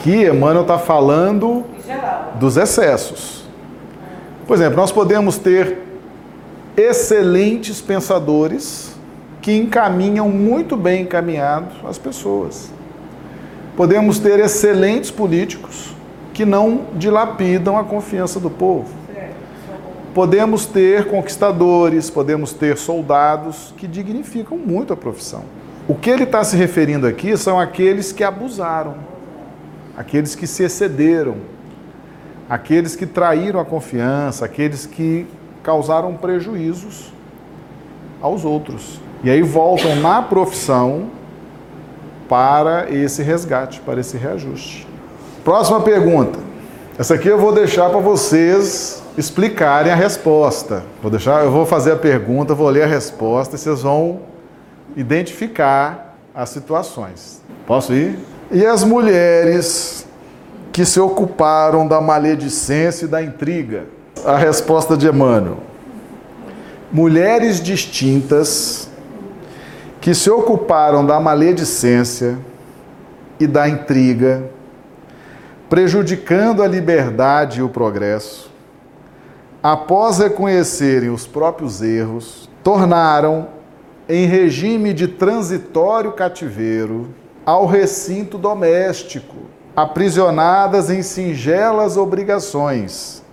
Aqui, Emmanuel está falando dos excessos. Por exemplo, nós podemos ter excelentes pensadores que encaminham muito bem encaminhados as pessoas. Podemos ter excelentes políticos que não dilapidam a confiança do povo. Podemos ter conquistadores, podemos ter soldados que dignificam muito a profissão. O que ele está se referindo aqui são aqueles que abusaram, aqueles que se excederam, aqueles que traíram a confiança, aqueles que causaram prejuízos aos outros. E aí voltam na profissão para esse resgate, para esse reajuste. Próxima pergunta. Essa aqui eu vou deixar para vocês explicarem a resposta. Vou deixar, eu vou fazer a pergunta, vou ler a resposta e vocês vão identificar as situações. Posso ir? E as mulheres que se ocuparam da maledicência e da intriga? A resposta de Emmanuel. Mulheres distintas que se ocuparam da maledicência e da intriga, prejudicando a liberdade e o progresso, após reconhecerem os próprios erros, tornaram em regime de transitório cativeiro ao recinto doméstico, aprisionadas em singelas obrigações,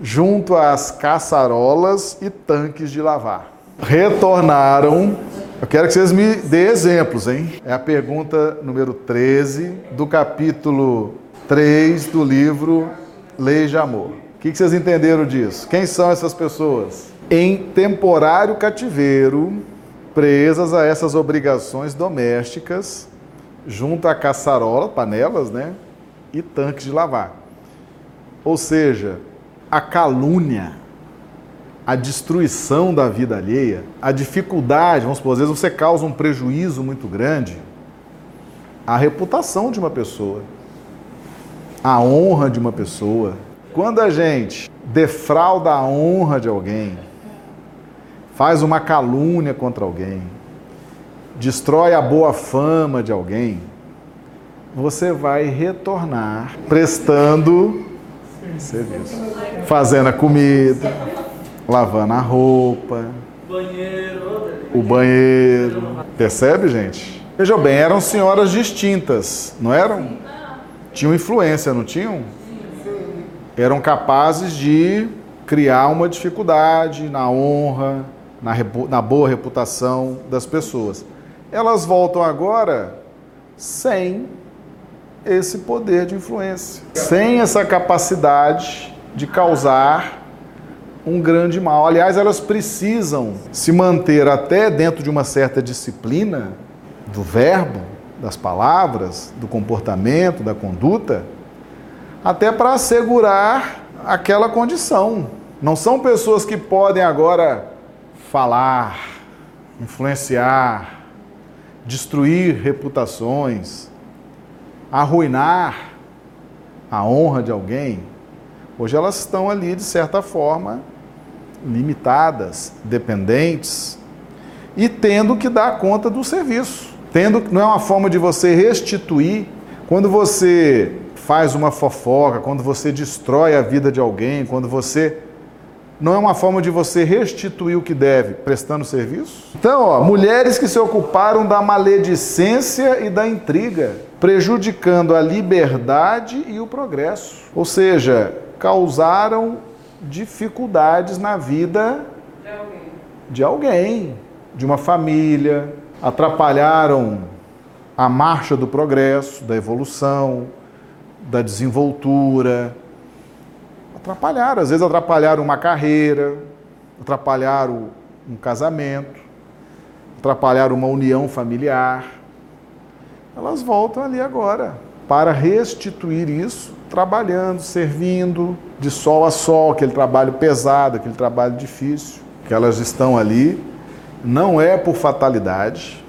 junto às caçarolas e tanques de lavar. Retornaram. Eu quero que vocês me dêem exemplos, hein? É a pergunta número 13 do capítulo 3 do livro Lei de Amor. O que vocês entenderam disso? Quem são essas pessoas? Em temporário cativeiro, presas a essas obrigações domésticas, junto à caçarola, panelas, né? E tanques de lavar. Ou seja, a calúnia, a destruição da vida alheia, a dificuldade, vamos supor, às vezes você causa um prejuízo muito grande à reputação de uma pessoa, à honra de uma pessoa. Quando a gente defrauda a honra de alguém, faz uma calúnia contra alguém, destrói a boa fama de alguém, você vai retornar prestando serviço, fazendo a comida, lavando a roupa, o banheiro. Percebe, gente? Vejam bem, eram senhoras distintas, não eram? Tinham influência, não tinham? Eram capazes de criar uma dificuldade na honra, na, na boa reputação das pessoas. Elas voltam agora sem esse poder de influência, sem essa capacidade de causar um grande mal. Aliás, elas precisam se manter até dentro de uma certa disciplina do verbo, das palavras, do comportamento, da conduta, até para assegurar aquela condição. Não são pessoas que podem agora falar, influenciar, destruir reputações, arruinar a honra de alguém. Hoje elas estão ali, de certa forma, limitadas, dependentes e tendo que dar conta do serviço. Tendo não é uma forma de você restituir quando você faz uma fofoca, quando você destrói a vida de alguém, quando você não é uma forma de você restituir o que deve, prestando serviço? Então, ó, mulheres que se ocuparam da maledicência e da intriga, prejudicando a liberdade e o progresso. Ou seja, causaram dificuldades na vida De alguém. de alguém, de uma família, atrapalharam a marcha do progresso, da evolução, da desenvoltura. Atrapalharam, às vezes atrapalharam uma carreira, atrapalharam um casamento, atrapalharam uma união familiar. Elas voltam ali agora para restituir isso, trabalhando, servindo, de sol a sol, aquele trabalho pesado, aquele trabalho difícil, que elas estão ali. Não é por fatalidade,